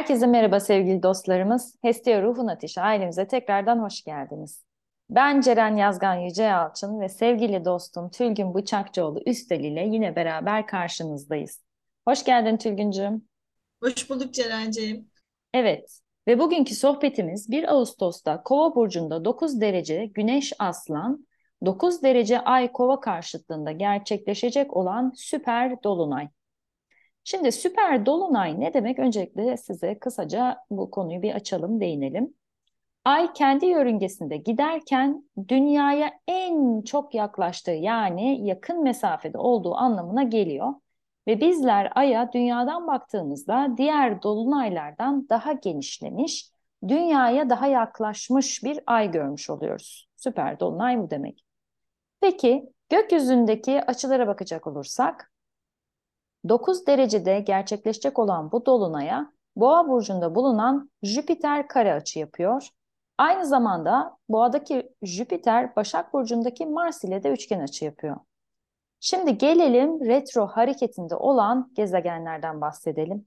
Herkese merhaba sevgili dostlarımız. Hestia Ruhun Ateşi ailemize tekrardan hoş geldiniz. Ben Ceren Yazgan Yüce Yalçın ve sevgili dostum Tülgün Bıçakçıoğlu Üstel ile yine beraber karşınızdayız. Hoş geldin Tülgüncüğüm. Hoş bulduk Ceren'ciğim. Evet ve bugünkü sohbetimiz 1 Ağustos'ta Kova burcunda 9 derece Güneş Aslan, 9 derece Ay Kova karşıtlığında gerçekleşecek olan süper dolunay. Şimdi süper dolunay ne demek? Öncelikle size kısaca bu konuyu bir açalım, değinelim. Ay kendi yörüngesinde giderken dünyaya en çok yaklaştığı yani yakın mesafede olduğu anlamına geliyor. Ve bizler Ay'a dünyadan baktığımızda diğer dolunaylardan daha genişlemiş, dünyaya daha yaklaşmış bir ay görmüş oluyoruz. Süper dolunay bu demek. Peki gökyüzündeki açılara bakacak olursak 9 derecede gerçekleşecek olan bu dolunaya Boğa burcunda bulunan Jüpiter kare açı yapıyor. Aynı zamanda Boğa'daki Jüpiter Başak burcundaki Mars ile de üçgen açı yapıyor. Şimdi gelelim retro hareketinde olan gezegenlerden bahsedelim.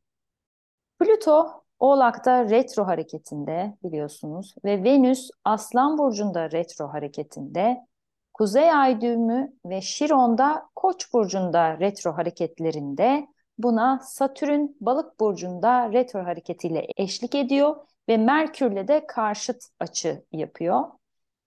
Plüto Oğlak'ta retro hareketinde biliyorsunuz ve Venüs Aslan burcunda retro hareketinde. Kuzey Ay düğümü ve Şiron'da Koç burcunda retro hareketlerinde buna Satürn Balık burcunda retro hareketiyle eşlik ediyor ve Merkürle de karşıt açı yapıyor.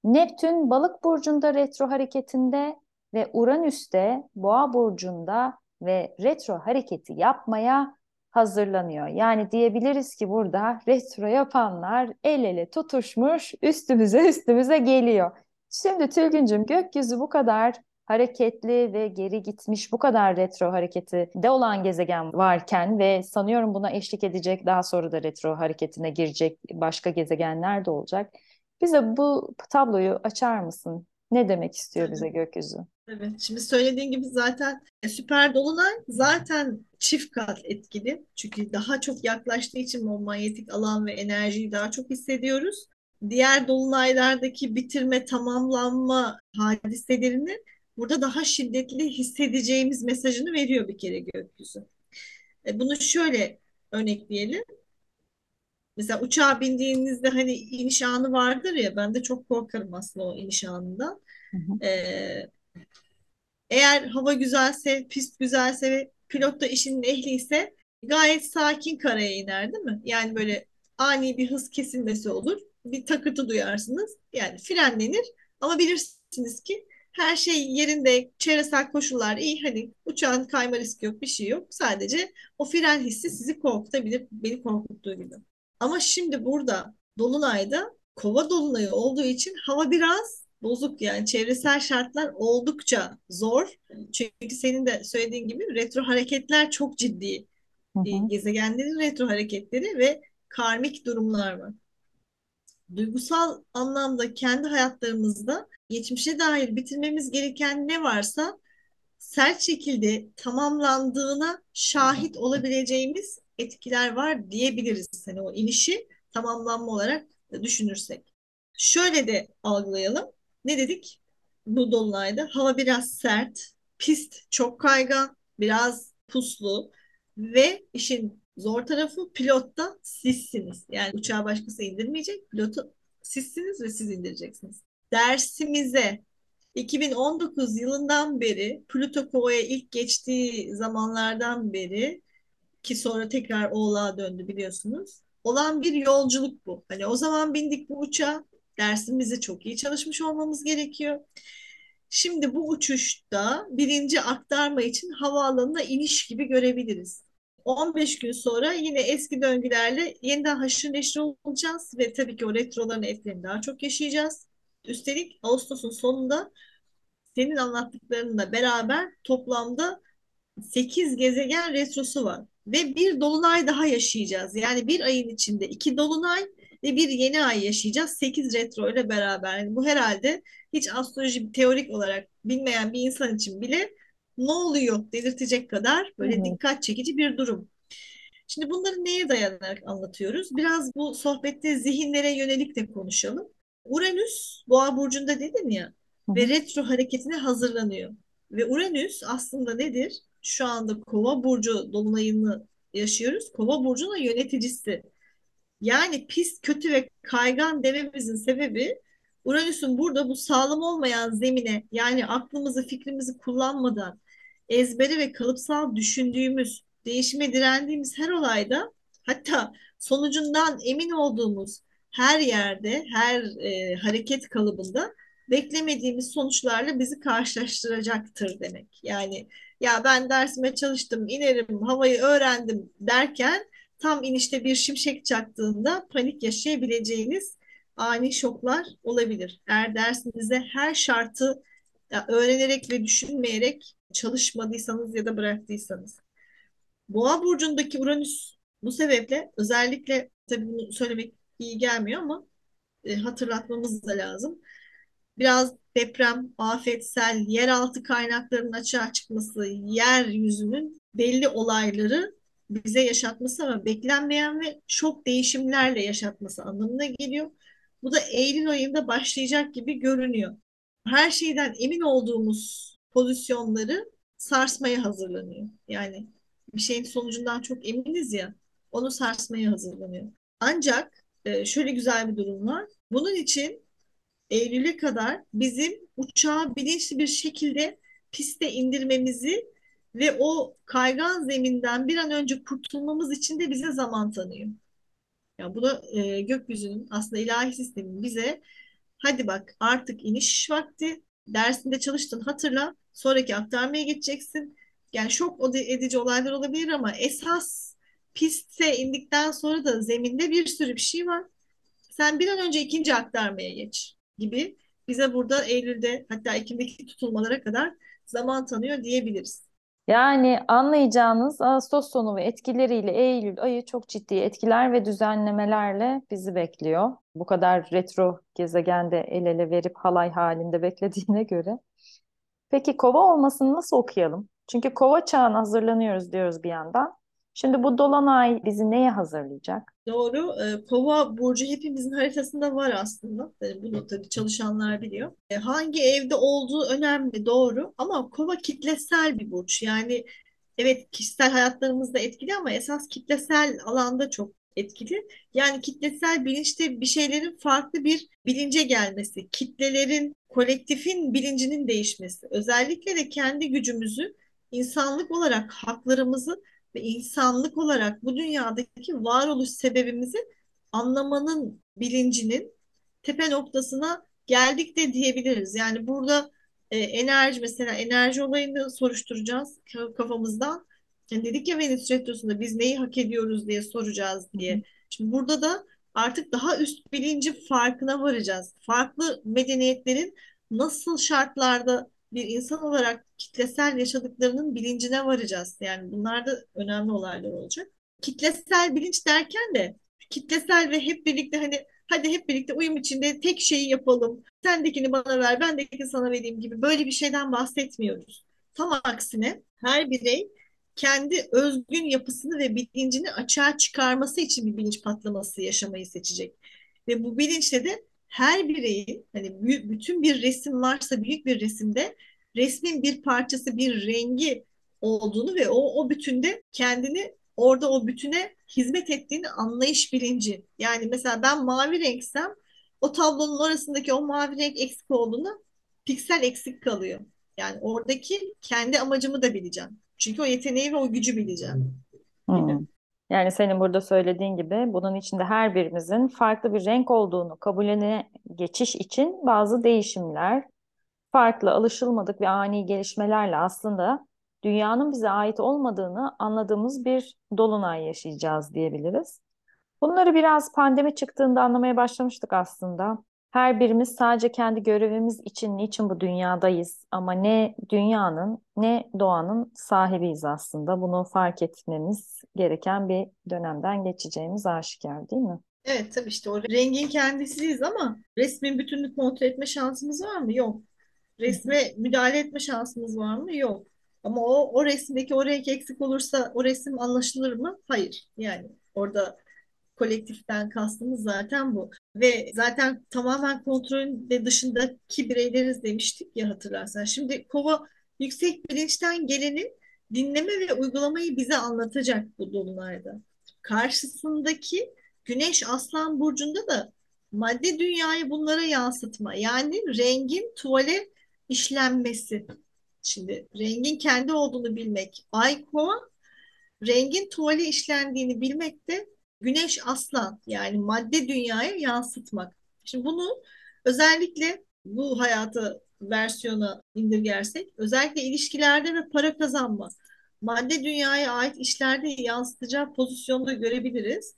Neptün Balık burcunda retro hareketinde ve Uranüs'te Boğa burcunda ve retro hareketi yapmaya hazırlanıyor. Yani diyebiliriz ki burada retro yapanlar el ele tutuşmuş üstümüze üstümüze geliyor. Şimdi Tülgüncüm gökyüzü bu kadar hareketli ve geri gitmiş bu kadar retro hareketi de olan gezegen varken ve sanıyorum buna eşlik edecek daha sonra da retro hareketine girecek başka gezegenler de olacak. Bize bu tabloyu açar mısın? Ne demek istiyor bize gökyüzü? Evet, şimdi söylediğin gibi zaten e, süper dolunay zaten çift kat etkili. Çünkü daha çok yaklaştığı için o manyetik alan ve enerjiyi daha çok hissediyoruz diğer dolunaylardaki bitirme, tamamlanma hadiselerini burada daha şiddetli hissedeceğimiz mesajını veriyor bir kere gökyüzü. E, bunu şöyle örnekleyelim. Mesela uçağa bindiğinizde hani iniş anı vardır ya ben de çok korkarım aslında o iniş anından. Hı hı. Ee, eğer hava güzelse, pist güzelse ve pilot da işinin ehliyse gayet sakin karaya iner değil mi? Yani böyle ani bir hız kesilmesi olur bir takırtı duyarsınız. Yani frenlenir ama bilirsiniz ki her şey yerinde, çevresel koşullar iyi. Hani uçağın kayma riski yok, bir şey yok. Sadece o fren hissi sizi korkutabilir, beni korkuttuğu gibi. Ama şimdi burada Dolunay'da kova dolunayı olduğu için hava biraz bozuk yani çevresel şartlar oldukça zor. Çünkü senin de söylediğin gibi retro hareketler çok ciddi. Hı hı. Gezegenlerin retro hareketleri ve karmik durumlar var duygusal anlamda kendi hayatlarımızda geçmişe dair bitirmemiz gereken ne varsa sert şekilde tamamlandığına şahit olabileceğimiz etkiler var diyebiliriz. Hani o inişi tamamlanma olarak düşünürsek. Şöyle de algılayalım. Ne dedik? Bu dolunayda hava biraz sert, pist çok kaygan, biraz puslu ve işin Zor tarafı pilotta sizsiniz. Yani uçağı başkası indirmeyecek. Pilotu sizsiniz ve siz indireceksiniz. Dersimize 2019 yılından beri Plüto Kova'ya ilk geçtiği zamanlardan beri ki sonra tekrar Oğlak'a döndü biliyorsunuz. Olan bir yolculuk bu. Hani o zaman bindik bu uçağa. Dersimizi çok iyi çalışmış olmamız gerekiyor. Şimdi bu uçuşta birinci aktarma için havaalanına iniş gibi görebiliriz. 15 gün sonra yine eski döngülerle yeniden haşır neşir olacağız ve tabii ki o retroların etkilerini daha çok yaşayacağız. Üstelik Ağustos'un sonunda senin anlattıklarınla beraber toplamda 8 gezegen retrosu var. Ve bir dolunay daha yaşayacağız. Yani bir ayın içinde iki dolunay ve bir yeni ay yaşayacağız. 8 retro ile beraber. Yani bu herhalde hiç astroloji teorik olarak bilmeyen bir insan için bile ne oluyor delirtecek kadar böyle Hı-hı. dikkat çekici bir durum. Şimdi bunları neye dayanarak anlatıyoruz? Biraz bu sohbette zihinlere yönelik de konuşalım. Uranüs Boğa burcunda dedin ya Hı-hı. ve retro hareketine hazırlanıyor. Ve Uranüs aslında nedir? Şu anda Kova burcu dolunayını yaşıyoruz. Kova burcunun yöneticisi. Yani pis, kötü ve kaygan dememizin sebebi Uranüs'ün burada bu sağlam olmayan zemine yani aklımızı, fikrimizi kullanmadan ezbere ve kalıpsal düşündüğümüz, değişime direndiğimiz her olayda hatta sonucundan emin olduğumuz her yerde, her e, hareket kalıbında beklemediğimiz sonuçlarla bizi karşılaştıracaktır demek. Yani ya ben dersime çalıştım, inerim, havayı öğrendim derken tam inişte bir şimşek çaktığında panik yaşayabileceğiniz ani şoklar olabilir. Eğer dersinizde her şartı öğrenerek ve düşünmeyerek çalışmadıysanız ya da bıraktıysanız. Boğa burcundaki Uranüs bu sebeple özellikle tabii bunu söylemek iyi gelmiyor ama e, hatırlatmamız da lazım. Biraz deprem, afet, sel, yeraltı kaynaklarının açığa çıkması, yeryüzünün belli olayları bize yaşatması ama beklenmeyen ve şok değişimlerle yaşatması anlamına geliyor. Bu da Eylül ayında başlayacak gibi görünüyor. Her şeyden emin olduğumuz pozisyonları sarsmaya hazırlanıyor. Yani bir şeyin sonucundan çok eminiz ya, onu sarsmaya hazırlanıyor. Ancak e, şöyle güzel bir durum var. Bunun için Eylül'e kadar bizim uçağı bilinçli bir şekilde piste indirmemizi ve o kaygan zeminden bir an önce kurtulmamız için de bize zaman tanıyor. Yani bu da e, gökyüzünün aslında ilahi sistemin bize hadi bak artık iniş vakti dersinde çalıştın hatırla sonraki aktarmaya geçeceksin. Yani şok edici olaylar olabilir ama esas piste indikten sonra da zeminde bir sürü bir şey var. Sen bir an önce ikinci aktarmaya geç gibi bize burada Eylül'de hatta Ekim'deki tutulmalara kadar zaman tanıyor diyebiliriz. Yani anlayacağınız Ağustos sonu ve etkileriyle Eylül ayı çok ciddi etkiler ve düzenlemelerle bizi bekliyor. Bu kadar retro gezegende el ele verip halay halinde beklediğine göre. Peki kova olmasını nasıl okuyalım? Çünkü kova çağına hazırlanıyoruz diyoruz bir yandan. Şimdi bu dolunay bizi neye hazırlayacak? Doğru. E, Kova burcu hepimizin haritasında var aslında. E, bunu tabii çalışanlar biliyor. E, hangi evde olduğu önemli, doğru. Ama Kova kitlesel bir burç. Yani evet kişisel hayatlarımızda etkili ama esas kitlesel alanda çok etkili. Yani kitlesel bilinçte bir şeylerin farklı bir bilince gelmesi, kitlelerin, kolektifin bilincinin değişmesi. Özellikle de kendi gücümüzü, insanlık olarak haklarımızı ve insanlık olarak bu dünyadaki varoluş sebebimizi anlamanın bilincinin tepe noktasına geldik de diyebiliriz. Yani burada e, enerji mesela enerji olayını soruşturacağız kafamızdan. Yani dedik ya Venüs Retrosu'nda biz neyi hak ediyoruz diye soracağız diye. Şimdi burada da artık daha üst bilinci farkına varacağız. Farklı medeniyetlerin nasıl şartlarda bir insan olarak kitlesel yaşadıklarının bilincine varacağız. Yani bunlar da önemli olaylar olacak. Kitlesel bilinç derken de kitlesel ve hep birlikte hani hadi hep birlikte uyum içinde tek şeyi yapalım. Sendekini bana ver, ben de sana vereyim gibi böyle bir şeyden bahsetmiyoruz. Tam aksine her birey kendi özgün yapısını ve bilincini açığa çıkarması için bir bilinç patlaması yaşamayı seçecek. Ve bu bilinçle de her bireyin hani bütün bir resim varsa büyük bir resimde resmin bir parçası bir rengi olduğunu ve o, o bütünde kendini orada o bütüne hizmet ettiğini anlayış bilinci. Yani mesela ben mavi renksem o tablonun orasındaki o mavi renk eksik olduğunu piksel eksik kalıyor. Yani oradaki kendi amacımı da bileceğim. Çünkü o yeteneği ve o gücü bileceğim. Hmm. Yani senin burada söylediğin gibi bunun içinde her birimizin farklı bir renk olduğunu kabulene geçiş için bazı değişimler, farklı, alışılmadık ve ani gelişmelerle aslında dünyanın bize ait olmadığını anladığımız bir dolunay yaşayacağız diyebiliriz. Bunları biraz pandemi çıktığında anlamaya başlamıştık aslında. Her birimiz sadece kendi görevimiz için niçin bu dünyadayız ama ne dünyanın ne doğanın sahibiyiz aslında. Bunu fark etmemiz gereken bir dönemden geçeceğimiz aşikar değil mi? Evet tabii işte o rengin kendisiyiz ama resmin bütünlük kontrol etme şansımız var mı? Yok. Resme müdahale etme şansımız var mı? Yok. Ama o, o resimdeki o renk eksik olursa o resim anlaşılır mı? Hayır. Yani orada kolektiften kastımız zaten bu. Ve zaten tamamen kontrolün de dışındaki bireyleriz demiştik ya hatırlarsan. Şimdi kova yüksek bilinçten gelenin dinleme ve uygulamayı bize anlatacak bu dolunayda. Karşısındaki Güneş Aslan Burcu'nda da madde dünyayı bunlara yansıtma. Yani rengin tuvale işlenmesi. Şimdi rengin kendi olduğunu bilmek. Ay kova, rengin tuvale işlendiğini bilmek de güneş aslan yani madde dünyaya yansıtmak. Şimdi bunu özellikle bu hayatı versiyona indirgersek özellikle ilişkilerde ve para kazanma madde dünyaya ait işlerde yansıtacağı pozisyonda görebiliriz.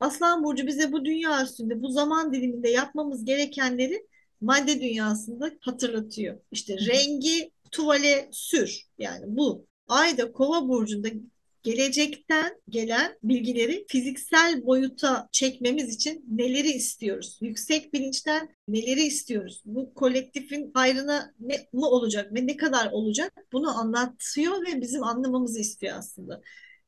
Aslan Burcu bize bu dünya üstünde bu zaman diliminde yapmamız gerekenleri madde dünyasında hatırlatıyor. İşte rengi tuvale sür yani bu. Ay da Kova burcunda gelecekten gelen bilgileri fiziksel boyuta çekmemiz için neleri istiyoruz? Yüksek bilinçten neleri istiyoruz? Bu kolektifin hayrına ne mi olacak ve ne kadar olacak? Bunu anlatıyor ve bizim anlamamızı istiyor aslında.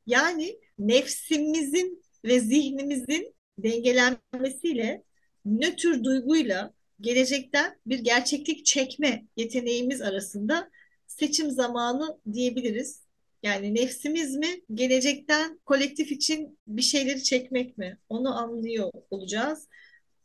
Yani nefsimizin ve zihnimizin dengelenmesiyle nötr duyguyla gelecekten bir gerçeklik çekme yeteneğimiz arasında seçim zamanı diyebiliriz. Yani nefsimiz mi, gelecekten kolektif için bir şeyleri çekmek mi? Onu anlıyor olacağız.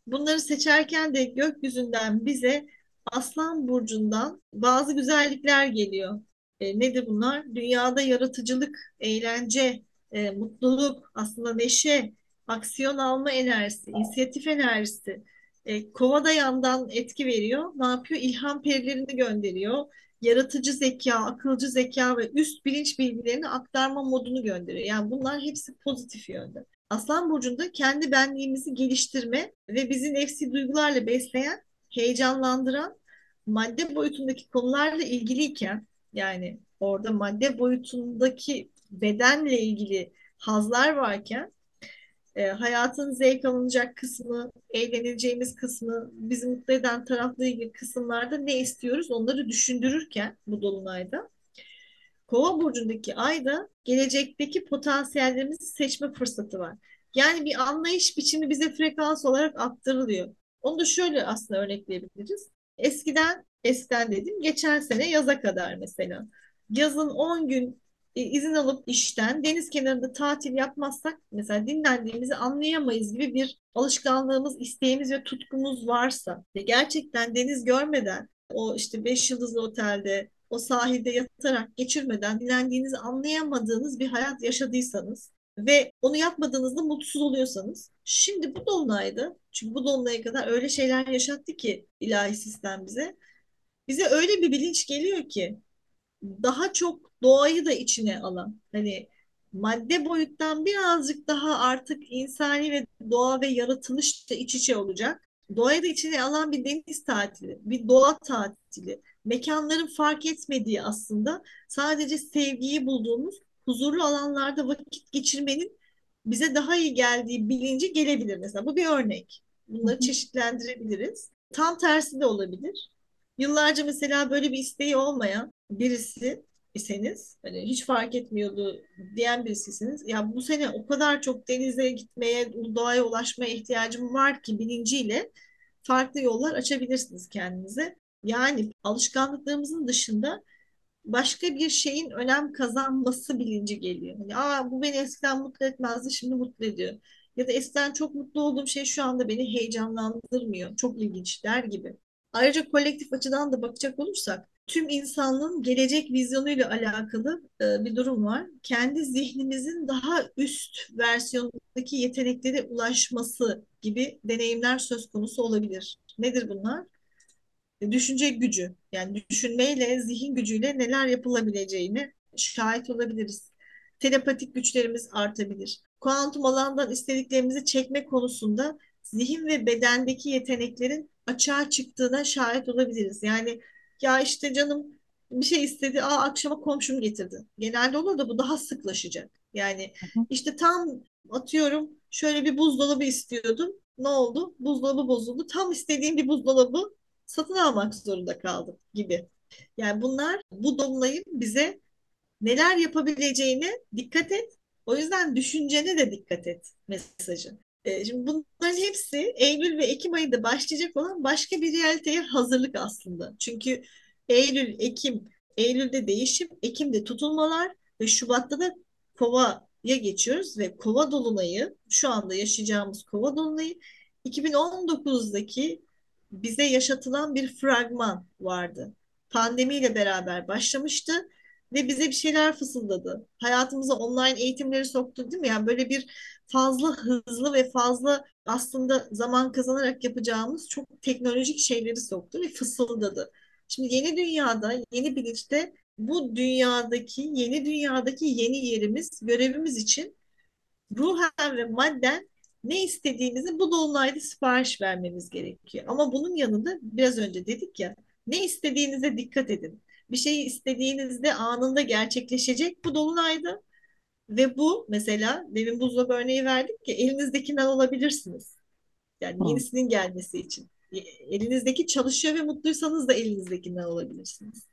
Bunları seçerken de gökyüzünden bize Aslan Burcu'ndan bazı güzellikler geliyor. E, nedir bunlar? Dünyada yaratıcılık, eğlence, e, mutluluk, aslında neşe, aksiyon alma enerjisi, inisiyatif enerjisi. E, kova da yandan etki veriyor. Ne yapıyor? İlham perilerini gönderiyor yaratıcı zeka, akılcı zeka ve üst bilinç bilgilerini aktarma modunu gönderiyor. Yani bunlar hepsi pozitif yönde. Aslan Burcu'nda kendi benliğimizi geliştirme ve bizi nefsi duygularla besleyen, heyecanlandıran, madde boyutundaki konularla ilgiliyken yani orada madde boyutundaki bedenle ilgili hazlar varken e, hayatın zevk alınacak kısmı, eğleneceğimiz kısmı, bizi mutlu eden taraflı ilgili kısımlarda ne istiyoruz onları düşündürürken bu dolunayda Kova burcundaki ayda gelecekteki potansiyellerimizi seçme fırsatı var. Yani bir anlayış biçimi bize frekans olarak aktarılıyor. Onu da şöyle aslında örnekleyebiliriz. Eskiden, eskiden dedim geçen sene yaza kadar mesela. Yazın 10 gün izin alıp işten deniz kenarında tatil yapmazsak mesela dinlendiğimizi anlayamayız gibi bir alışkanlığımız, isteğimiz ve tutkumuz varsa ve gerçekten deniz görmeden o işte beş yıldızlı otelde o sahilde yatarak geçirmeden dinlendiğinizi anlayamadığınız bir hayat yaşadıysanız ve onu yapmadığınızda mutsuz oluyorsanız şimdi bu dolunayda çünkü bu dolunaya kadar öyle şeyler yaşattı ki ilahi sistem bize bize öyle bir bilinç geliyor ki daha çok doğayı da içine alan hani madde boyuttan birazcık daha artık insani ve doğa ve yaratılış da iç içe olacak. Doğayı da içine alan bir deniz tatili, bir doğa tatili, mekanların fark etmediği aslında sadece sevgiyi bulduğumuz huzurlu alanlarda vakit geçirmenin bize daha iyi geldiği bilinci gelebilir mesela. Bu bir örnek. Bunları çeşitlendirebiliriz. Tam tersi de olabilir. Yıllarca mesela böyle bir isteği olmayan birisi iseniz hani hiç fark etmiyordu diyen birisisiniz. Ya bu sene o kadar çok denize gitmeye, doğaya ulaşmaya ihtiyacım var ki bilinciyle farklı yollar açabilirsiniz kendinize. Yani alışkanlıklarımızın dışında başka bir şeyin önem kazanması bilinci geliyor. Hani, Aa, bu beni eskiden mutlu etmezdi, şimdi mutlu ediyor. Ya da eskiden çok mutlu olduğum şey şu anda beni heyecanlandırmıyor. Çok ilginç der gibi. Ayrıca kolektif açıdan da bakacak olursak tüm insanlığın gelecek vizyonuyla alakalı e, bir durum var. Kendi zihnimizin daha üst versiyondaki yeteneklere ulaşması gibi deneyimler söz konusu olabilir. Nedir bunlar? E, düşünce gücü. Yani düşünmeyle, zihin gücüyle neler yapılabileceğini şahit olabiliriz. Telepatik güçlerimiz artabilir. Kuantum alandan istediklerimizi çekme konusunda zihin ve bedendeki yeteneklerin açığa çıktığına şahit olabiliriz. Yani ya işte canım bir şey istedi. Aa akşama komşum getirdi. Genelde olur da bu daha sıklaşacak. Yani işte tam atıyorum şöyle bir buzdolabı istiyordum. Ne oldu? Buzdolabı bozuldu. Tam istediğim bir buzdolabı satın almak zorunda kaldım gibi. Yani bunlar bu dolunayın bize neler yapabileceğine dikkat et. O yüzden düşüncene de dikkat et mesajı. E, şimdi bunların hepsi Eylül ve Ekim ayında başlayacak olan başka bir realiteye hazırlık aslında. Çünkü Eylül, Ekim, Eylül'de değişim, Ekim'de tutulmalar ve Şubat'ta da kova geçiyoruz ve kova dolunayı şu anda yaşayacağımız kova dolunayı 2019'daki bize yaşatılan bir fragman vardı. Pandemiyle beraber başlamıştı ve bize bir şeyler fısıldadı. Hayatımıza online eğitimleri soktu değil mi? Yani böyle bir fazla hızlı ve fazla aslında zaman kazanarak yapacağımız çok teknolojik şeyleri soktu ve fısıldadı. Şimdi yeni dünyada, yeni bilinçte bu dünyadaki, yeni dünyadaki yeni yerimiz, görevimiz için ruhen ve madden ne istediğimizi bu dolunayda sipariş vermemiz gerekiyor. Ama bunun yanında biraz önce dedik ya, ne istediğinize dikkat edin. Bir şeyi istediğinizde anında gerçekleşecek bu dolunayda ve bu mesela demin buzdolabı örneği verdik ki elinizdekinden olabilirsiniz. Yani Hı. yenisinin gelmesi için. E, Elinizdeki çalışıyor ve mutluysanız da elinizdekinden olabilirsiniz.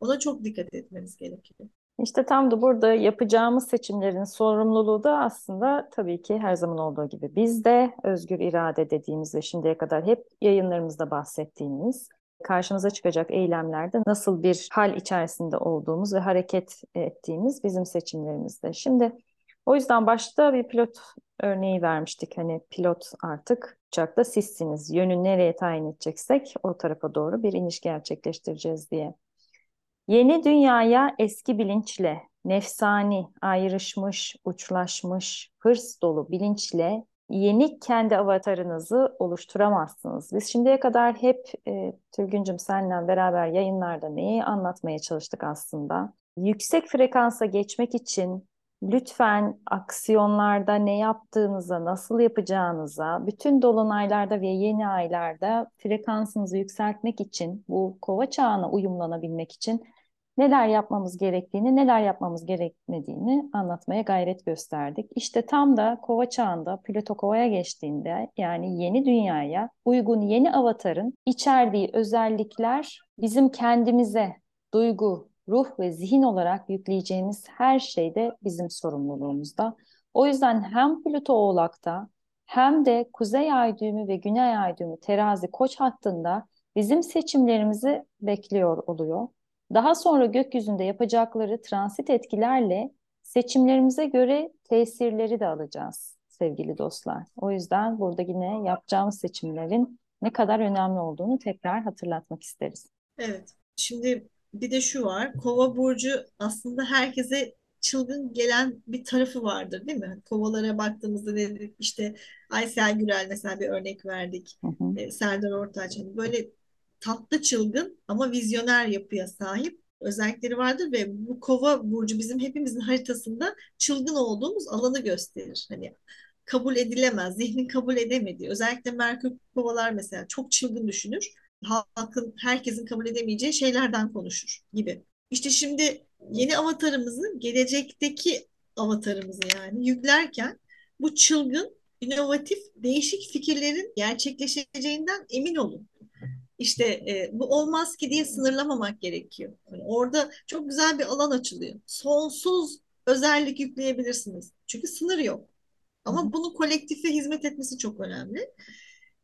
Ona çok dikkat etmeniz gerekiyor. İşte tam da burada yapacağımız seçimlerin sorumluluğu da aslında tabii ki her zaman olduğu gibi bizde özgür irade dediğimiz ve şimdiye kadar hep yayınlarımızda bahsettiğimiz karşımıza çıkacak eylemlerde nasıl bir hal içerisinde olduğumuz ve hareket ettiğimiz bizim seçimlerimizde. Şimdi o yüzden başta bir pilot örneği vermiştik. Hani pilot artık uçakta sizsiniz. Yönü nereye tayin edeceksek o tarafa doğru bir iniş gerçekleştireceğiz diye. Yeni dünyaya eski bilinçle, nefsani, ayrışmış, uçlaşmış, hırs dolu bilinçle yeni kendi avatarınızı oluşturamazsınız. Biz şimdiye kadar hep e, Tülgüncüm seninle beraber yayınlarda neyi anlatmaya çalıştık aslında? Yüksek frekansa geçmek için lütfen aksiyonlarda ne yaptığınıza, nasıl yapacağınıza, bütün dolunaylarda ve yeni aylarda frekansınızı yükseltmek için, bu kova çağına uyumlanabilmek için neler yapmamız gerektiğini, neler yapmamız gerekmediğini anlatmaya gayret gösterdik. İşte tam da kova çağında Plüto kovaya geçtiğinde yani yeni dünyaya uygun yeni avatarın içerdiği özellikler bizim kendimize duygu, ruh ve zihin olarak yükleyeceğimiz her şey de bizim sorumluluğumuzda. O yüzden hem Plüto Oğlak'ta hem de Kuzey Ay düğümü ve Güney Ay düğümü terazi koç hattında bizim seçimlerimizi bekliyor oluyor. Daha sonra gökyüzünde yapacakları transit etkilerle seçimlerimize göre tesirleri de alacağız sevgili dostlar. O yüzden burada yine yapacağımız seçimlerin ne kadar önemli olduğunu tekrar hatırlatmak isteriz. Evet. Şimdi bir de şu var. Kova burcu aslında herkese çılgın gelen bir tarafı vardır değil mi? Kovalara baktığımızda dedik işte Aysel Gürel mesela bir örnek verdik. Hı hı. E, Serdar Ortaç hani böyle tatlı çılgın ama vizyoner yapıya sahip özellikleri vardır ve bu kova burcu bizim hepimizin haritasında çılgın olduğumuz alanı gösterir. Hani kabul edilemez, zihnin kabul edemediği. Özellikle Merkür kovalar mesela çok çılgın düşünür. Halkın, herkesin kabul edemeyeceği şeylerden konuşur gibi. İşte şimdi yeni avatarımızı, gelecekteki avatarımızı yani yüklerken bu çılgın, inovatif, değişik fikirlerin gerçekleşeceğinden emin olun. İşte e, bu olmaz ki diye sınırlamamak gerekiyor. Yani orada çok güzel bir alan açılıyor. Sonsuz özellik yükleyebilirsiniz. Çünkü sınır yok. Ama bunun kolektife hizmet etmesi çok önemli.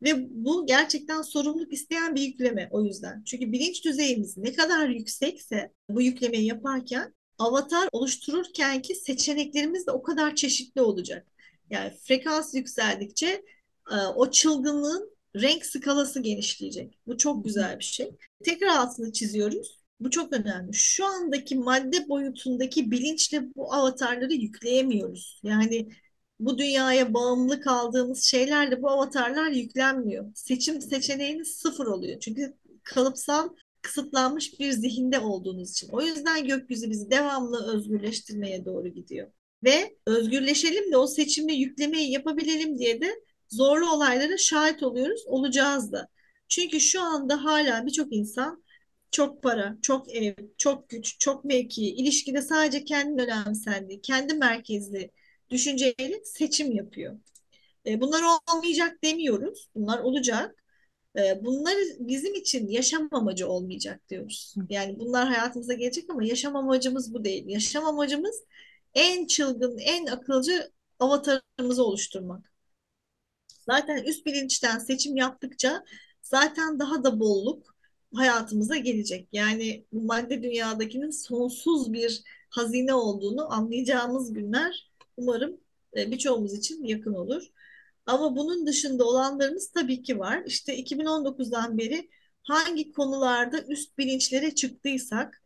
Ve bu gerçekten sorumluluk isteyen bir yükleme o yüzden. Çünkü bilinç düzeyimiz ne kadar yüksekse bu yüklemeyi yaparken avatar oluştururken ki seçeneklerimiz de o kadar çeşitli olacak. Yani frekans yükseldikçe e, o çılgınlığın renk skalası genişleyecek. Bu çok güzel bir şey. Tekrar altını çiziyoruz. Bu çok önemli. Şu andaki madde boyutundaki bilinçle bu avatarları yükleyemiyoruz. Yani bu dünyaya bağımlı kaldığımız şeylerle bu avatarlar yüklenmiyor. Seçim seçeneğiniz sıfır oluyor. Çünkü kalıpsal kısıtlanmış bir zihinde olduğunuz için. O yüzden gökyüzü bizi devamlı özgürleştirmeye doğru gidiyor. Ve özgürleşelim de o seçimle yüklemeyi yapabilelim diye de zorlu olaylara şahit oluyoruz, olacağız da. Çünkü şu anda hala birçok insan çok para, çok ev, çok güç, çok mevki, ilişkide sadece kendi önemsendiği, kendi merkezli düşünceyle seçim yapıyor. E, bunlar olmayacak demiyoruz. Bunlar olacak. E, bunlar bizim için yaşam amacı olmayacak diyoruz. Yani bunlar hayatımıza gelecek ama yaşam amacımız bu değil. Yaşam amacımız en çılgın, en akılcı avatarımızı oluşturmak. Zaten üst bilinçten seçim yaptıkça zaten daha da bolluk hayatımıza gelecek. Yani madde dünyadakinin sonsuz bir hazine olduğunu anlayacağımız günler Umarım e, birçoğumuz için yakın olur. Ama bunun dışında olanlarımız tabii ki var. İşte 2019'dan beri hangi konularda üst bilinçlere çıktıysak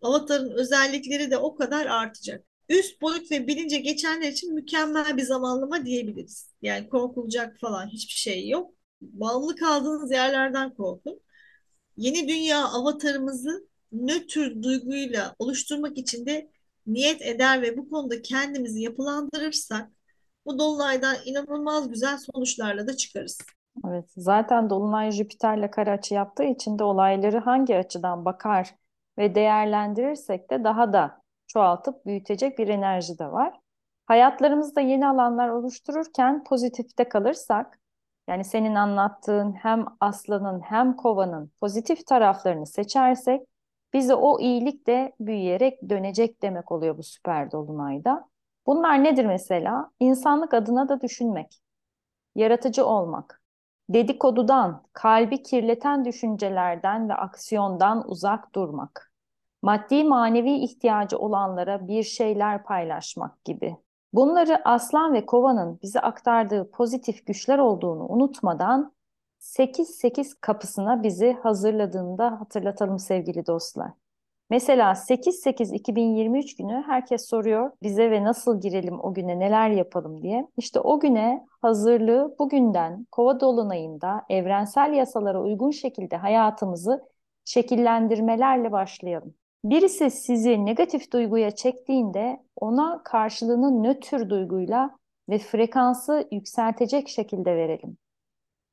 Avatar'ın özellikleri de o kadar artacak. Üst boyut ve bilince geçenler için mükemmel bir zamanlama diyebiliriz. Yani korkulacak falan hiçbir şey yok. Bağımlı kaldığınız yerlerden korkun. Yeni dünya avatarımızı nötr duyguyla oluşturmak için de niyet eder ve bu konuda kendimizi yapılandırırsak bu dolunaydan inanılmaz güzel sonuçlarla da çıkarız. Evet, zaten Dolunay Jüpiter'le kare açı yaptığı için de olayları hangi açıdan bakar ve değerlendirirsek de daha da çoğaltıp büyütecek bir enerji de var. Hayatlarımızda yeni alanlar oluştururken pozitifte kalırsak, yani senin anlattığın hem aslanın hem kovanın pozitif taraflarını seçersek, bize o iyilik de büyüyerek dönecek demek oluyor bu süper dolunayda. Bunlar nedir mesela? İnsanlık adına da düşünmek, yaratıcı olmak, dedikodudan, kalbi kirleten düşüncelerden ve aksiyondan uzak durmak, maddi manevi ihtiyacı olanlara bir şeyler paylaşmak gibi. Bunları Aslan ve Kova'nın bize aktardığı pozitif güçler olduğunu unutmadan 8-8 kapısına bizi hazırladığında hatırlatalım sevgili dostlar. Mesela 8-8-2023 günü herkes soruyor bize ve nasıl girelim o güne neler yapalım diye. İşte o güne hazırlığı bugünden kova dolunayında evrensel yasalara uygun şekilde hayatımızı şekillendirmelerle başlayalım. Birisi sizi negatif duyguya çektiğinde ona karşılığını nötr duyguyla ve frekansı yükseltecek şekilde verelim.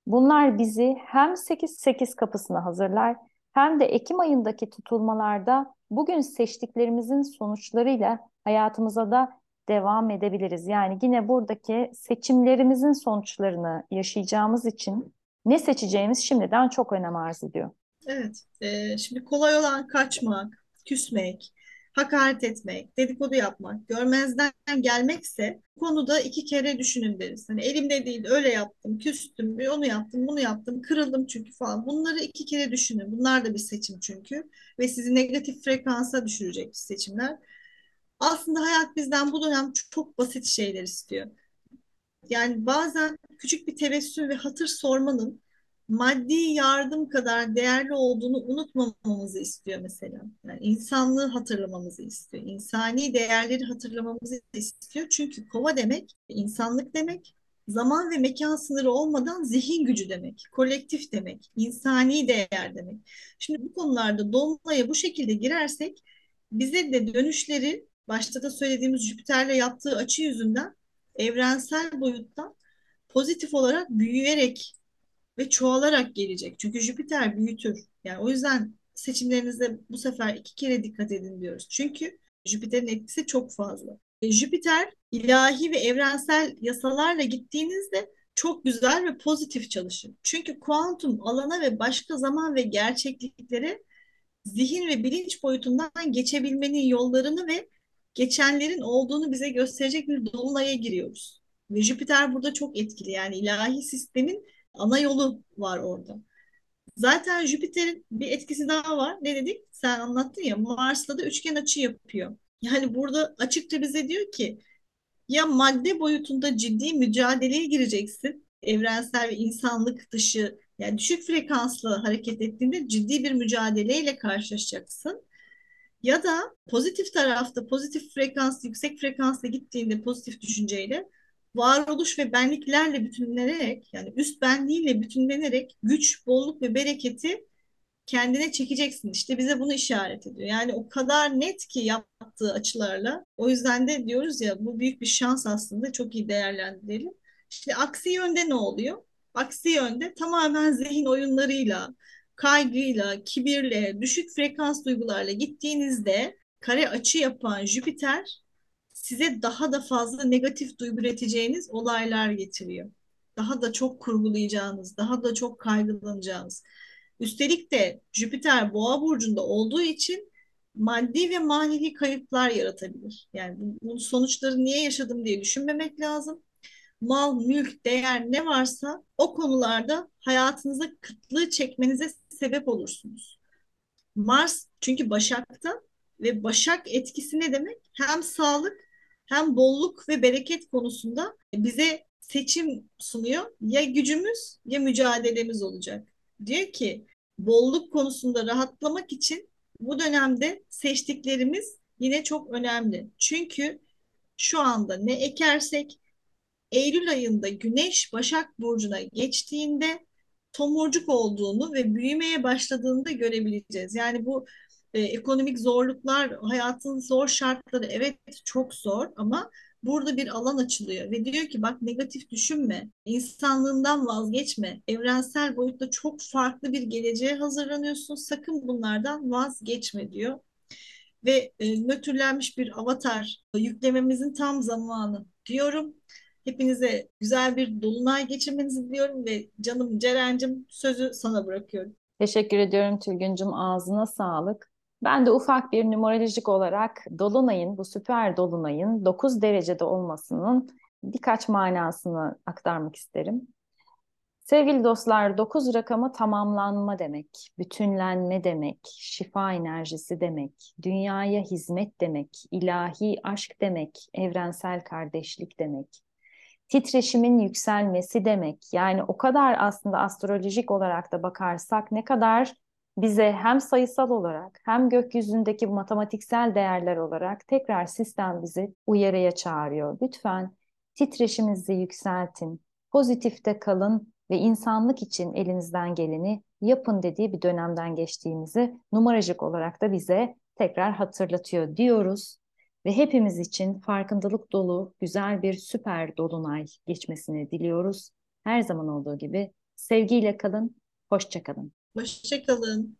Bunlar bizi hem 8-8 kapısına hazırlar hem de Ekim ayındaki tutulmalarda bugün seçtiklerimizin sonuçlarıyla hayatımıza da devam edebiliriz. Yani yine buradaki seçimlerimizin sonuçlarını yaşayacağımız için ne seçeceğimiz şimdiden çok önem arz ediyor. Evet, e, şimdi kolay olan kaçmak, küsmek, hakaret etmek, dedikodu yapmak, görmezden gelmekse konuda iki kere düşünün deriz. Hani elimde değil öyle yaptım, küstüm, onu yaptım, bunu yaptım, kırıldım çünkü falan. Bunları iki kere düşünün. Bunlar da bir seçim çünkü ve sizi negatif frekansa düşürecek seçimler. Aslında hayat bizden bu dönem çok basit şeyler istiyor. Yani bazen küçük bir tebessüm ve hatır sormanın maddi yardım kadar değerli olduğunu unutmamamızı istiyor mesela. Yani insanlığı hatırlamamızı istiyor. İnsani değerleri hatırlamamızı istiyor. Çünkü kova demek insanlık demek. Zaman ve mekan sınırı olmadan zihin gücü demek, kolektif demek, insani değer demek. Şimdi bu konularda dolunaya bu şekilde girersek bize de dönüşleri başta da söylediğimiz Jüpiter'le yaptığı açı yüzünden evrensel boyuttan pozitif olarak büyüyerek ve çoğalarak gelecek. Çünkü Jüpiter büyütür. Yani o yüzden seçimlerinizde bu sefer iki kere dikkat edin diyoruz. Çünkü Jüpiter'in etkisi çok fazla. E, Jüpiter ilahi ve evrensel yasalarla gittiğinizde çok güzel ve pozitif çalışır. Çünkü kuantum alana ve başka zaman ve gerçekliklere zihin ve bilinç boyutundan geçebilmenin yollarını ve geçenlerin olduğunu bize gösterecek bir dolunaya giriyoruz. Ve Jüpiter burada çok etkili. Yani ilahi sistemin ana yolu var orada. Zaten Jüpiter'in bir etkisi daha var. Ne dedik? Sen anlattın ya Mars'la da üçgen açı yapıyor. Yani burada açıkça bize diyor ki ya madde boyutunda ciddi mücadeleye gireceksin. Evrensel ve insanlık dışı yani düşük frekanslı hareket ettiğinde ciddi bir mücadeleyle karşılaşacaksın. Ya da pozitif tarafta pozitif frekans, yüksek frekansla gittiğinde pozitif düşünceyle varoluş ve benliklerle bütünlenerek yani üst benliğiyle bütünlenerek güç, bolluk ve bereketi kendine çekeceksin. İşte bize bunu işaret ediyor. Yani o kadar net ki yaptığı açılarla. O yüzden de diyoruz ya bu büyük bir şans aslında. Çok iyi değerlendirelim. İşte aksi yönde ne oluyor? Aksi yönde tamamen zihin oyunlarıyla, kaygıyla, kibirle, düşük frekans duygularla gittiğinizde kare açı yapan Jüpiter size daha da fazla negatif duygu üreteceğiniz olaylar getiriyor. Daha da çok kurgulayacağınız, daha da çok kaygılanacağınız. Üstelik de Jüpiter Boğa burcunda olduğu için maddi ve manevi kayıplar yaratabilir. Yani bu sonuçları niye yaşadım diye düşünmemek lazım. Mal, mülk, değer ne varsa o konularda hayatınıza kıtlığı çekmenize sebep olursunuz. Mars çünkü Başak'ta ve Başak etkisi ne demek? Hem sağlık hem bolluk ve bereket konusunda bize seçim sunuyor. Ya gücümüz ya mücadelemiz olacak. Diyor ki bolluk konusunda rahatlamak için bu dönemde seçtiklerimiz yine çok önemli. Çünkü şu anda ne ekersek Eylül ayında Güneş Başak Burcu'na geçtiğinde tomurcuk olduğunu ve büyümeye başladığını da görebileceğiz. Yani bu e, ekonomik zorluklar, hayatın zor şartları evet çok zor ama burada bir alan açılıyor ve diyor ki bak negatif düşünme, insanlığından vazgeçme, evrensel boyutta çok farklı bir geleceğe hazırlanıyorsun, sakın bunlardan vazgeçme diyor. Ve e, nötrlenmiş bir avatar yüklememizin tam zamanı diyorum. Hepinize güzel bir dolunay geçirmenizi diliyorum ve canım Ceren'cim sözü sana bırakıyorum. Teşekkür ediyorum Tülgüncüm ağzına sağlık. Ben de ufak bir numerolojik olarak Dolunay'ın, bu süper Dolunay'ın 9 derecede olmasının birkaç manasını aktarmak isterim. Sevgili dostlar, 9 rakamı tamamlanma demek, bütünlenme demek, şifa enerjisi demek, dünyaya hizmet demek, ilahi aşk demek, evrensel kardeşlik demek titreşimin yükselmesi demek. Yani o kadar aslında astrolojik olarak da bakarsak ne kadar bize hem sayısal olarak hem gökyüzündeki matematiksel değerler olarak tekrar sistem bizi uyarıya çağırıyor. Lütfen titreşimizi yükseltin, pozitifte kalın ve insanlık için elinizden geleni yapın dediği bir dönemden geçtiğimizi numaracık olarak da bize tekrar hatırlatıyor diyoruz ve hepimiz için farkındalık dolu güzel bir süper dolunay geçmesini diliyoruz. Her zaman olduğu gibi sevgiyle kalın, hoşça kalın. Hoşça kalın.